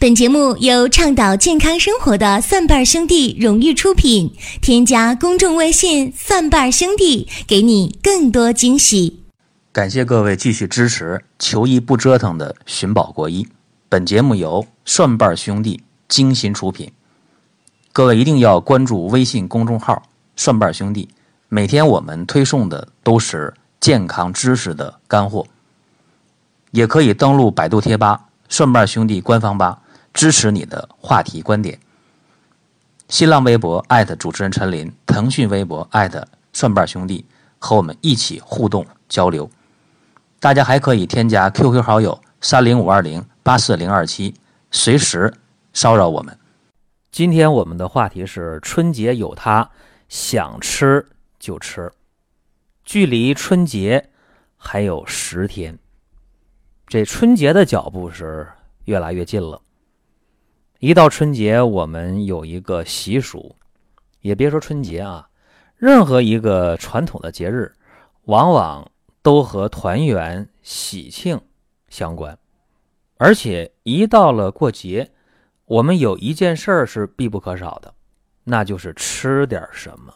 本节目由倡导健康生活的蒜瓣兄弟荣誉出品。添加公众微信“蒜瓣兄弟”，给你更多惊喜。感谢各位继续支持“求医不折腾”的寻宝国医。本节目由蒜瓣兄弟精心出品。各位一定要关注微信公众号“蒜瓣兄弟”，每天我们推送的都是健康知识的干货。也可以登录百度贴吧“蒜瓣兄弟”官方吧。支持你的话题观点。新浪微博艾特主持人陈林，腾讯微博艾特蒜瓣兄弟，和我们一起互动交流。大家还可以添加 QQ 好友三零五二零八四零二七，随时骚扰我们。今天我们的话题是春节有它，想吃就吃。距离春节还有十天，这春节的脚步是越来越近了。一到春节，我们有一个习俗，也别说春节啊，任何一个传统的节日，往往都和团圆喜庆相关。而且一到了过节，我们有一件事儿是必不可少的，那就是吃点什么，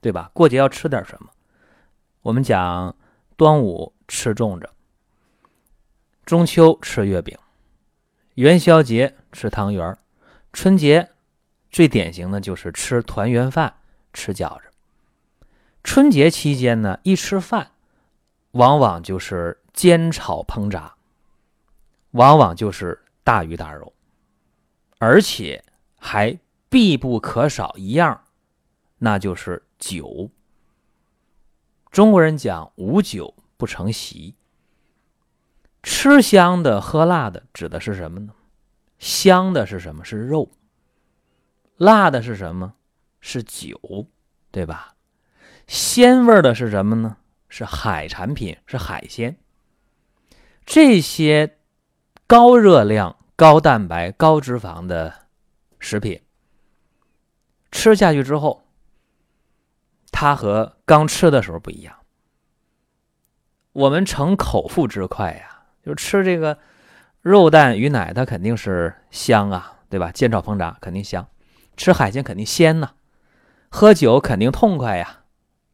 对吧？过节要吃点什么？我们讲端午吃粽子，中秋吃月饼。元宵节吃汤圆春节最典型的就是吃团圆饭、吃饺子。春节期间呢，一吃饭，往往就是煎炒烹炸，往往就是大鱼大肉，而且还必不可少一样，那就是酒。中国人讲无酒不成席。吃香的喝辣的指的是什么呢？香的是什么？是肉。辣的是什么？是酒，对吧？鲜味的是什么呢？是海产品，是海鲜。这些高热量、高蛋白、高脂肪的食品，吃下去之后，它和刚吃的时候不一样。我们逞口腹之快呀。就吃这个肉蛋与奶，它肯定是香啊，对吧？煎炒烹炸肯定香，吃海鲜肯定鲜呐，喝酒肯定痛快呀。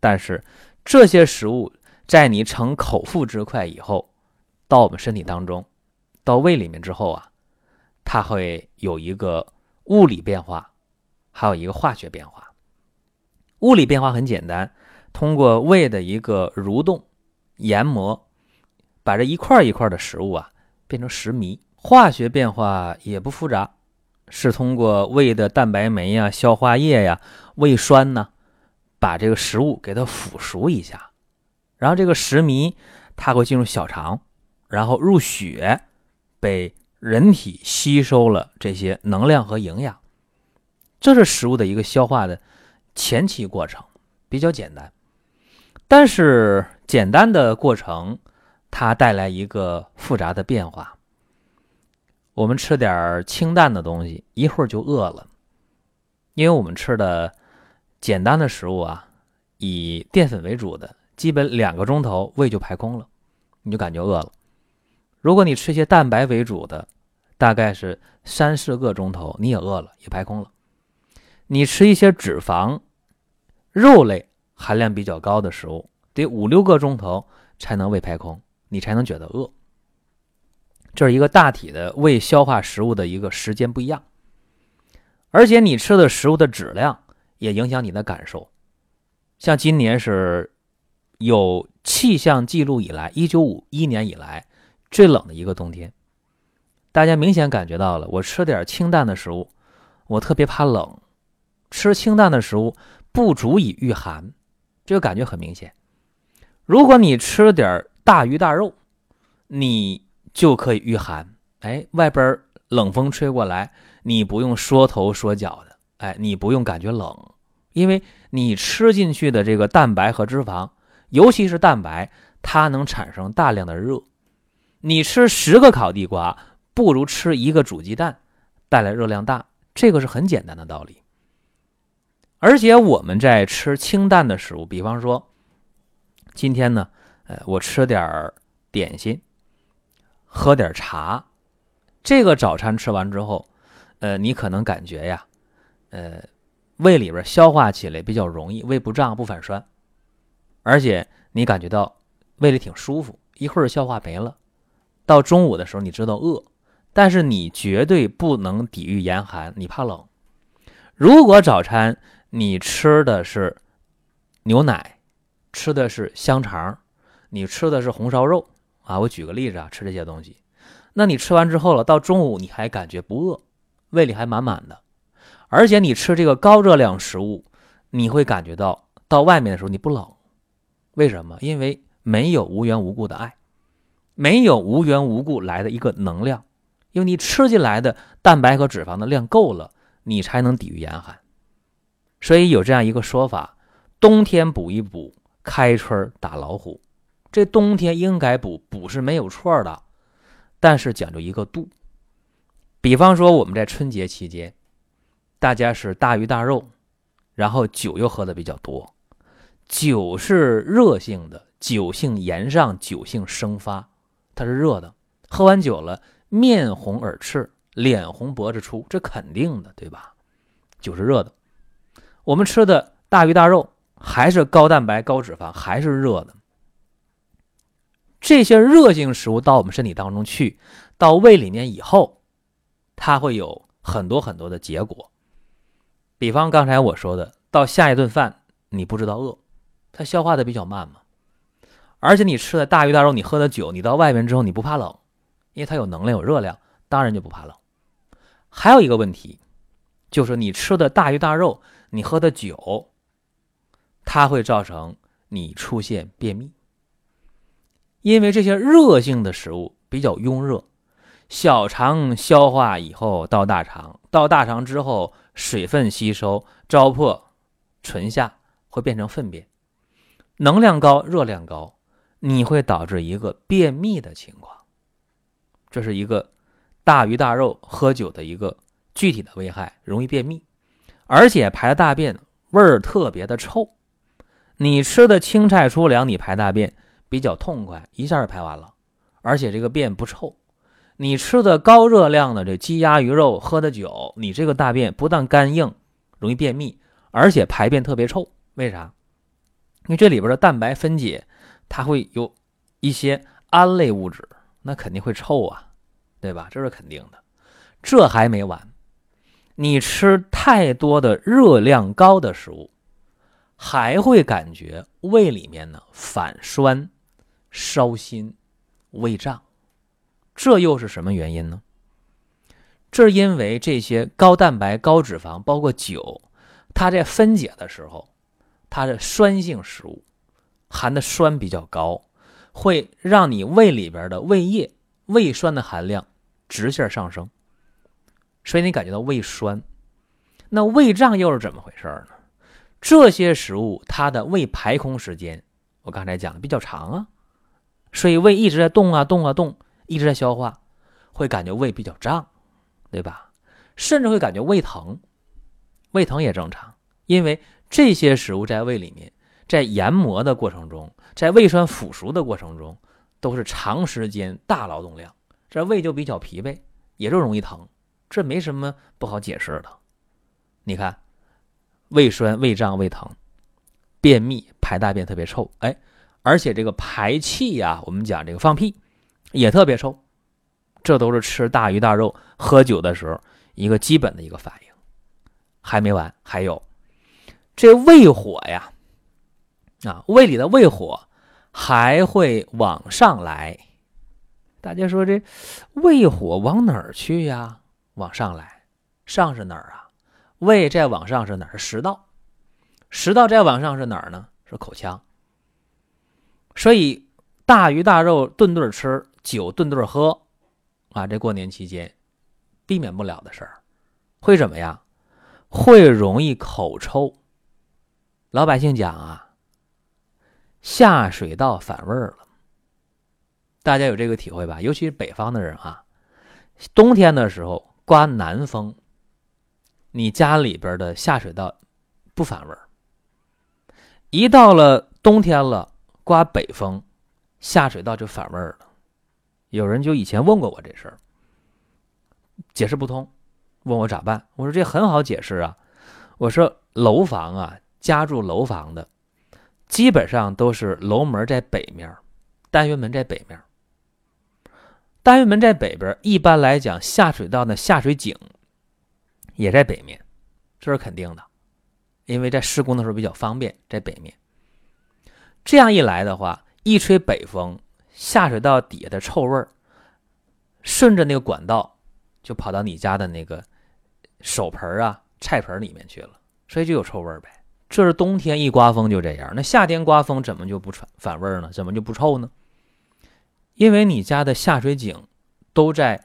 但是这些食物在你逞口腹之快以后，到我们身体当中，到胃里面之后啊，它会有一个物理变化，还有一个化学变化。物理变化很简单，通过胃的一个蠕动、研磨。把这一块一块的食物啊变成食糜，化学变化也不复杂，是通过胃的蛋白酶呀、消化液呀、胃酸呢，把这个食物给它腐熟一下，然后这个食糜它会进入小肠，然后入血，被人体吸收了这些能量和营养，这是食物的一个消化的前期过程，比较简单，但是简单的过程。它带来一个复杂的变化。我们吃点清淡的东西，一会儿就饿了，因为我们吃的简单的食物啊，以淀粉为主的，基本两个钟头胃就排空了，你就感觉饿了。如果你吃些蛋白为主的，大概是三四个钟头你也饿了，也排空了。你吃一些脂肪、肉类含量比较高的食物，得五六个钟头才能胃排空。你才能觉得饿，这是一个大体的胃消化食物的一个时间不一样，而且你吃的食物的质量也影响你的感受。像今年是有气象记录以来，一九五一年以来最冷的一个冬天，大家明显感觉到了。我吃点清淡的食物，我特别怕冷，吃清淡的食物不足以御寒，这个感觉很明显。如果你吃点大鱼大肉，你就可以御寒。哎，外边冷风吹过来，你不用缩头缩脚的。哎，你不用感觉冷，因为你吃进去的这个蛋白和脂肪，尤其是蛋白，它能产生大量的热。你吃十个烤地瓜，不如吃一个煮鸡蛋带来热量大。这个是很简单的道理。而且我们在吃清淡的食物，比方说今天呢。呃，我吃点点心，喝点茶，这个早餐吃完之后，呃，你可能感觉呀，呃，胃里边消化起来比较容易，胃不胀不反酸，而且你感觉到胃里挺舒服，一会儿消化没了。到中午的时候，你知道饿，但是你绝对不能抵御严寒，你怕冷。如果早餐你吃的是牛奶，吃的是香肠，你吃的是红烧肉啊，我举个例子啊，吃这些东西。那你吃完之后了，到中午你还感觉不饿，胃里还满满的，而且你吃这个高热量食物，你会感觉到到外面的时候你不冷，为什么？因为没有无缘无故的爱，没有无缘无故来的一个能量，因为你吃进来的蛋白和脂肪的量够了，你才能抵御严寒。所以有这样一个说法：冬天补一补，开春打老虎。这冬天应该补，补是没有错的。但是讲究一个度，比方说我们在春节期间，大家是大鱼大肉，然后酒又喝的比较多，酒是热性的，酒性炎上，酒性生发，它是热的。喝完酒了，面红耳赤，脸红脖子粗，这肯定的，对吧？酒是热的，我们吃的大鱼大肉还是高蛋白高脂肪，还是热的。这些热性食物到我们身体当中去，到胃里面以后，它会有很多很多的结果。比方刚才我说的，到下一顿饭你不知道饿，它消化的比较慢嘛。而且你吃的大鱼大肉，你喝的酒，你到外面之后你不怕冷，因为它有能量有热量，当然就不怕冷。还有一个问题，就是你吃的大鱼大肉，你喝的酒，它会造成你出现便秘。因为这些热性的食物比较拥热，小肠消化以后到大肠，到大肠之后水分吸收糟粕存下，会变成粪便，能量高，热量高，你会导致一个便秘的情况。这是一个大鱼大肉喝酒的一个具体的危害，容易便秘，而且排大便味儿特别的臭。你吃的青菜粗粮，你排大便。比较痛快，一下就排完了，而且这个便不臭。你吃的高热量的这鸡鸭鱼肉，喝的酒，你这个大便不但干硬，容易便秘，而且排便特别臭。为啥？因为这里边的蛋白分解，它会有一些胺类物质，那肯定会臭啊，对吧？这是肯定的。这还没完，你吃太多的热量高的食物，还会感觉胃里面呢反酸。烧心、胃胀，这又是什么原因呢？这是因为这些高蛋白、高脂肪，包括酒，它在分解的时候，它的酸性食物含的酸比较高，会让你胃里边的胃液、胃酸的含量直线上升，所以你感觉到胃酸。那胃胀又是怎么回事呢？这些食物它的胃排空时间，我刚才讲的比较长啊。所以胃一直在动啊动啊动，一直在消化，会感觉胃比较胀，对吧？甚至会感觉胃疼，胃疼也正常，因为这些食物在胃里面，在研磨的过程中，在胃酸腐熟的过程中，都是长时间大劳动量，这胃就比较疲惫，也就容易疼，这没什么不好解释的。你看，胃酸、胃胀、胃疼，便秘、排大便特别臭，哎。而且这个排气呀，我们讲这个放屁也特别臭，这都是吃大鱼大肉、喝酒的时候一个基本的一个反应。还没完，还有这胃火呀，啊，胃里的胃火还会往上来。大家说这胃火往哪儿去呀？往上来，上是哪儿啊？胃再往上是哪儿？食道，食道再往上是哪儿呢？是口腔。所以，大鱼大肉顿顿吃，酒顿顿喝，啊，这过年期间避免不了的事儿，会怎么样？会容易口臭。老百姓讲啊，下水道反味儿了。大家有这个体会吧？尤其是北方的人啊，冬天的时候刮南风，你家里边的下水道不反味儿，一到了冬天了。刮北风，下水道就反味儿了。有人就以前问过我这事儿，解释不通，问我咋办？我说这很好解释啊。我说楼房啊，家住楼房的，基本上都是楼门在北面，单元门在北面。单元门在北边，一般来讲，下水道的下水井也在北面，这是肯定的，因为在施工的时候比较方便，在北面。这样一来的话，一吹北风，下水道底下的臭味儿，顺着那个管道就跑到你家的那个手盆啊、菜盆里面去了，所以就有臭味儿呗。这是冬天一刮风就这样，那夏天刮风怎么就不反反味儿呢？怎么就不臭呢？因为你家的下水井都在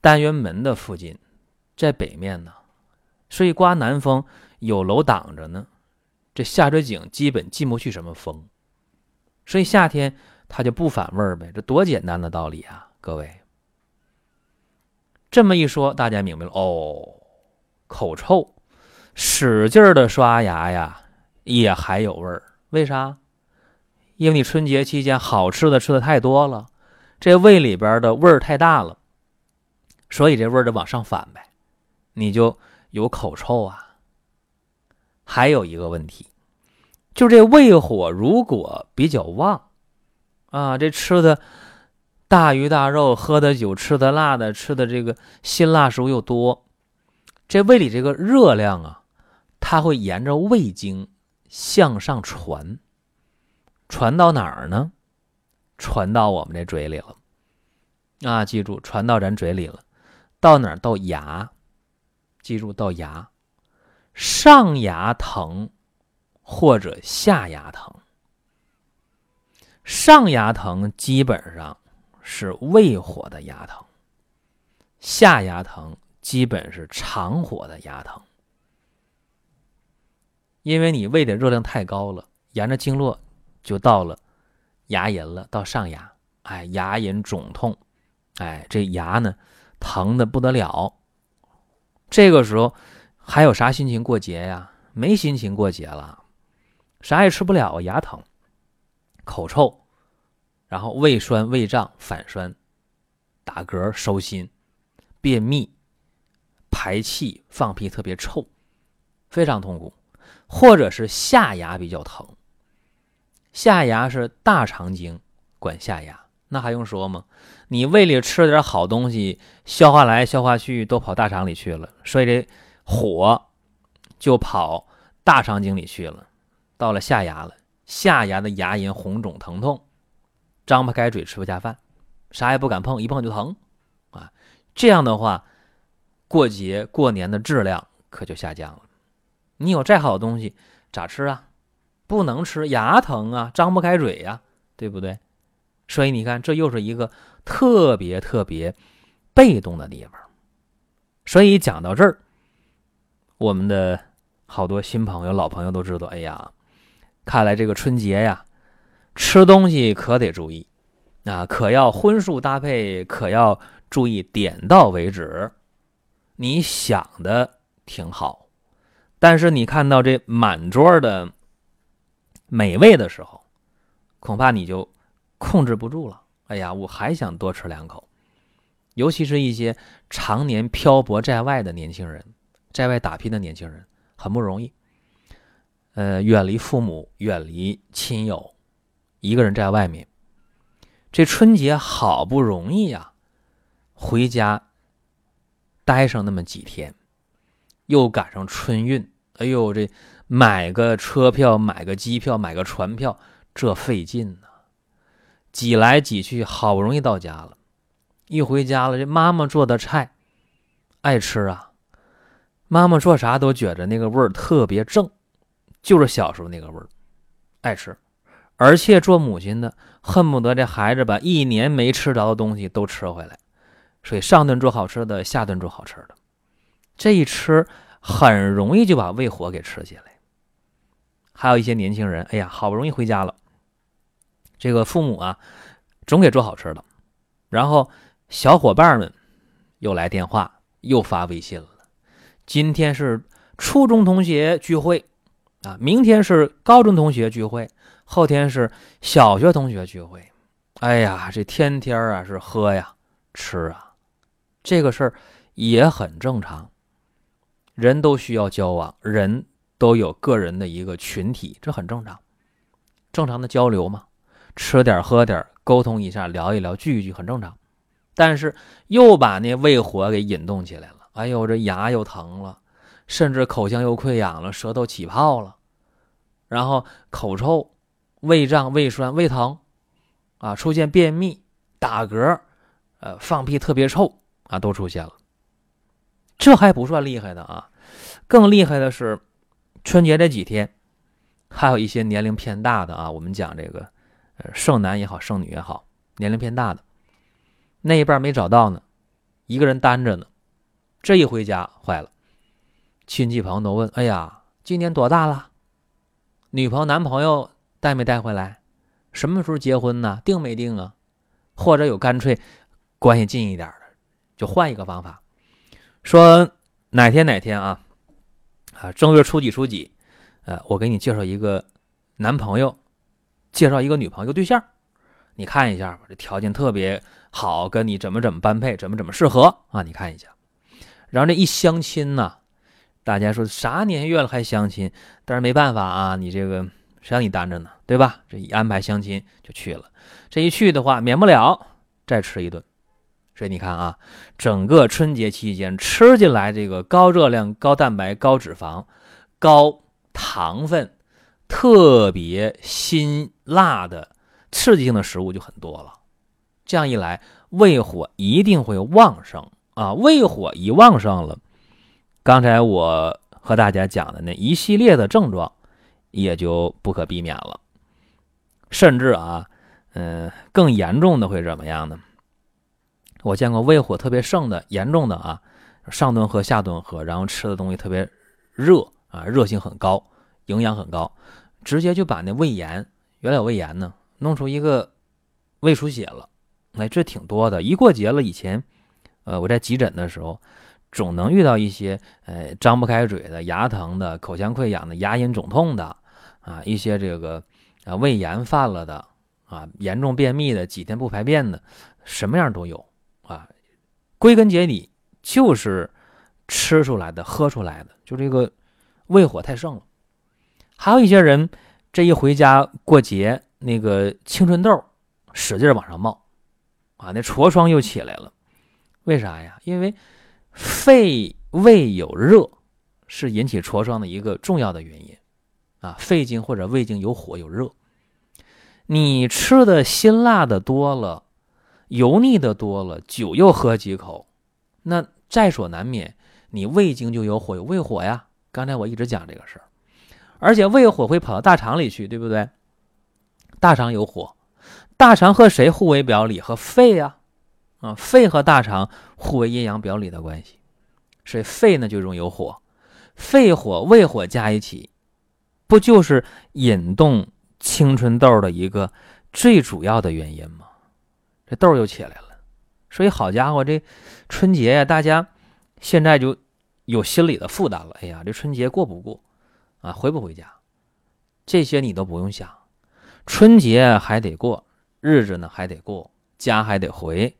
单元门的附近，在北面呢，所以刮南风有楼挡着呢，这下水井基本进不去什么风，所以夏天它就不反味儿呗。这多简单的道理啊，各位。这么一说，大家明白了哦。口臭，使劲的刷牙呀，也还有味儿。为啥？因为你春节期间好吃的吃的太多了。这胃里边的味儿太大了，所以这味儿就往上反呗，你就有口臭啊。还有一个问题，就这胃火如果比较旺啊，这吃的大鱼大肉，喝的酒，吃的辣的，吃的这个辛辣食物又多，这胃里这个热量啊，它会沿着胃经向上传，传到哪儿呢？传到我们这嘴里了，啊，记住，传到咱嘴里了，到哪儿？到牙，记住，到牙，上牙疼或者下牙疼。上牙疼基本上是胃火的牙疼，下牙疼基本是肠火的牙疼，因为你胃的热量太高了，沿着经络就到了。牙龈了，到上牙，哎，牙龈肿痛，哎，这牙呢疼的不得了。这个时候还有啥心情过节呀？没心情过节了，啥也吃不了，牙疼，口臭，然后胃酸、胃胀、反酸，打嗝、收心，便秘，排气、放屁特别臭，非常痛苦，或者是下牙比较疼。下牙是大肠经管下牙，那还用说吗？你胃里吃了点好东西，消化来消化去都跑大肠里去了，所以这火就跑大肠经里去了，到了下牙了，下牙的牙龈红肿疼痛，张不开嘴，吃不下饭，啥也不敢碰，一碰就疼啊！这样的话，过节过年的质量可就下降了。你有再好的东西咋吃啊？不能吃，牙疼啊，张不开嘴呀，对不对？所以你看，这又是一个特别特别被动的地方。所以讲到这儿，我们的好多新朋友、老朋友都知道，哎呀，看来这个春节呀，吃东西可得注意啊，可要荤素搭配，可要注意点到为止。你想的挺好，但是你看到这满桌的。美味的时候，恐怕你就控制不住了。哎呀，我还想多吃两口。尤其是一些常年漂泊在外的年轻人，在外打拼的年轻人很不容易。呃，远离父母，远离亲友，一个人在外面，这春节好不容易呀，回家待上那么几天，又赶上春运，哎呦这。买个车票，买个机票，买个船票，这费劲呢。挤来挤去，好不容易到家了，一回家了，这妈妈做的菜爱吃啊。妈妈做啥都觉着那个味儿特别正，就是小时候那个味儿，爱吃。而且做母亲的恨不得这孩子把一年没吃着的东西都吃回来，所以上顿做好吃的，下顿做好吃的，这一吃很容易就把胃火给吃起来。还有一些年轻人，哎呀，好不容易回家了，这个父母啊，总给做好吃的，然后小伙伴们又来电话，又发微信了。今天是初中同学聚会啊，明天是高中同学聚会，后天是小学同学聚会。哎呀，这天天啊是喝呀吃啊，这个事儿也很正常。人都需要交往，人都有个人的一个群体，这很正常，正常的交流嘛，吃点喝点，沟通一下，聊一聊，聚一聚，很正常。但是又把那胃火给引动起来了，哎呦，这牙又疼了，甚至口腔又溃疡了，舌头起泡了，然后口臭、胃胀、胃酸、胃疼，啊，出现便秘、打嗝，呃，放屁特别臭啊，都出现了。这还不算厉害的啊，更厉害的是，春节这几天，还有一些年龄偏大的啊，我们讲这个，呃，剩男也好，剩女也好，年龄偏大的，那一半没找到呢，一个人单着呢，这一回家坏了，亲戚朋友都问：“哎呀，今年多大了？女朋友男朋友带没带回来？什么时候结婚呢？定没定啊？或者有干脆关系近一点的，就换一个方法。”说哪天哪天啊，啊正月初几初几，呃，我给你介绍一个男朋友，介绍一个女朋友对象，你看一下吧，这条件特别好，跟你怎么怎么般配，怎么怎么适合啊？你看一下，然后这一相亲呢，大家说啥年月了还相亲？但是没办法啊，你这个谁让你单着呢，对吧？这一安排相亲就去了，这一去的话，免不了再吃一顿。所以你看啊，整个春节期间吃进来这个高热量、高蛋白、高脂肪、高糖分、特别辛辣的刺激性的食物就很多了。这样一来，胃火一定会旺盛啊！胃火一旺盛了，刚才我和大家讲的那一系列的症状也就不可避免了。甚至啊，嗯，更严重的会怎么样呢？我见过胃火特别盛的、严重的啊，上顿喝下顿喝，然后吃的东西特别热啊，热性很高，营养很高，直接就把那胃炎，原来有胃炎呢，弄出一个胃出血了。哎，这挺多的。一过节了，以前，呃，我在急诊的时候，总能遇到一些，呃，张不开嘴的、牙疼的、口腔溃疡的、牙龈肿痛的，啊，一些这个啊胃炎犯了的，啊，严重便秘的、几天不排便的，什么样都有。啊，归根结底就是吃出来的、喝出来的，就这个胃火太盛了。还有一些人，这一回家过节，那个青春痘使劲往上冒，啊，那痤疮又起来了。为啥呀？因为肺胃有热，是引起痤疮的一个重要的原因。啊，肺经或者胃经有火有热，你吃的辛辣的多了。油腻的多了，酒又喝几口，那在所难免。你胃经就有火，有胃火呀。刚才我一直讲这个事儿，而且胃火会跑到大肠里去，对不对？大肠有火，大肠和谁互为表里？和肺呀，啊，肺和大肠互为阴阳表里的关系，所以肺呢就容易有火。肺火、胃火加一起，不就是引动青春痘的一个最主要的原因吗？这痘又起来了，所以好家伙，这春节呀，大家现在就有心理的负担了。哎呀，这春节过不过啊？回不回家？这些你都不用想，春节还得过，日子呢还得过，家还得回，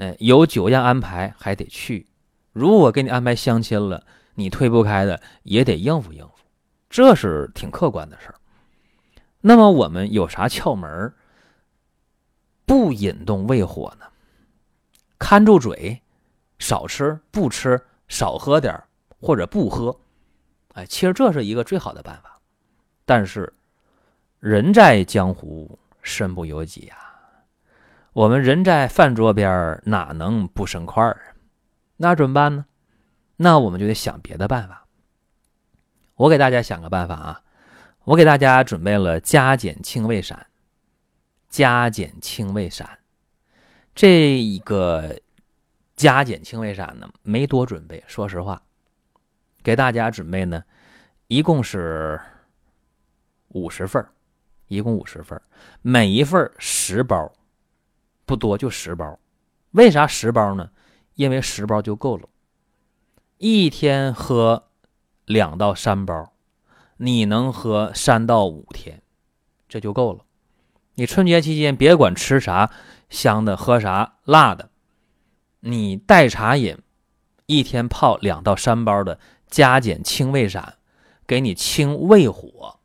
哎，有酒宴安排还得去。如果给你安排相亲了，你推不开的也得应付应付，这是挺客观的事儿。那么我们有啥窍门儿？不引动胃火呢？看住嘴，少吃不吃，少喝点儿或者不喝。哎，其实这是一个最好的办法。但是人在江湖，身不由己啊。我们人在饭桌边哪能不生块儿？那怎么办呢？那我们就得想别的办法。我给大家想个办法啊！我给大家准备了加减清胃散。加减清胃散，这一个加减清胃散呢，没多准备。说实话，给大家准备呢，一共是五十份一共五十份每一份十包，不多就十包。为啥十包呢？因为十包就够了，一天喝两到三包，你能喝三到五天，这就够了。你春节期间别管吃啥香的，喝啥辣的，你代茶饮，一天泡两到三包的加减清胃散，给你清胃火，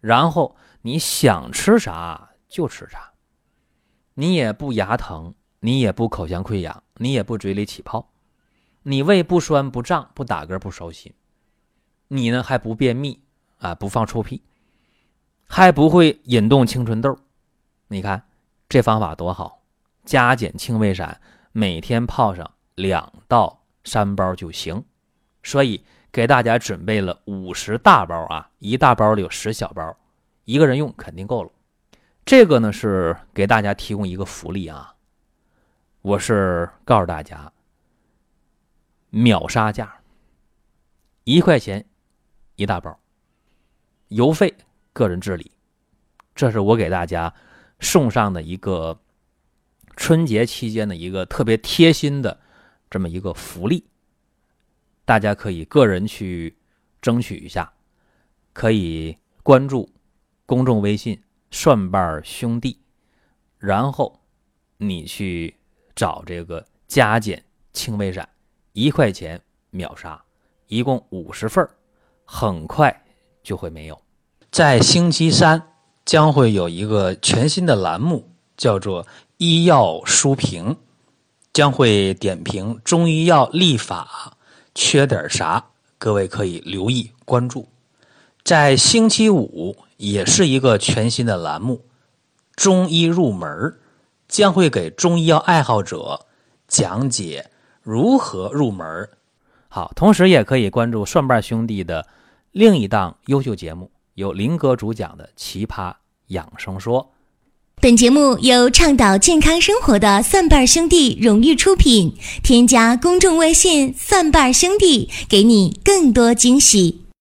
然后你想吃啥就吃啥，你也不牙疼，你也不口腔溃疡，你也不嘴里起泡，你胃不酸不胀不打嗝不烧心，你呢还不便秘啊，不放臭屁，还不会引动青春痘，你看这方法多好！加减清胃散，每天泡上两到三包就行。所以给大家准备了五十大包啊，一大包里有十小包，一个人用肯定够了。这个呢是给大家提供一个福利啊，我是告诉大家秒杀价，一块钱一大包，邮费个人自理。这是我给大家送上的一个。春节期间的一个特别贴心的这么一个福利，大家可以个人去争取一下，可以关注公众微信“蒜瓣兄弟”，然后你去找这个加减清胃散，一块钱秒杀，一共五十份很快就会没有。在星期三将会有一个全新的栏目，叫做。医药书评将会点评中医药立法缺点啥，各位可以留意关注。在星期五也是一个全新的栏目，中医入门将会给中医药爱好者讲解如何入门。好，同时也可以关注蒜瓣兄弟的另一档优秀节目，由林哥主讲的《奇葩养生说》。本节目由倡导健康生活的蒜瓣兄弟荣誉出品。添加公众微信“蒜瓣兄弟”，给你更多惊喜。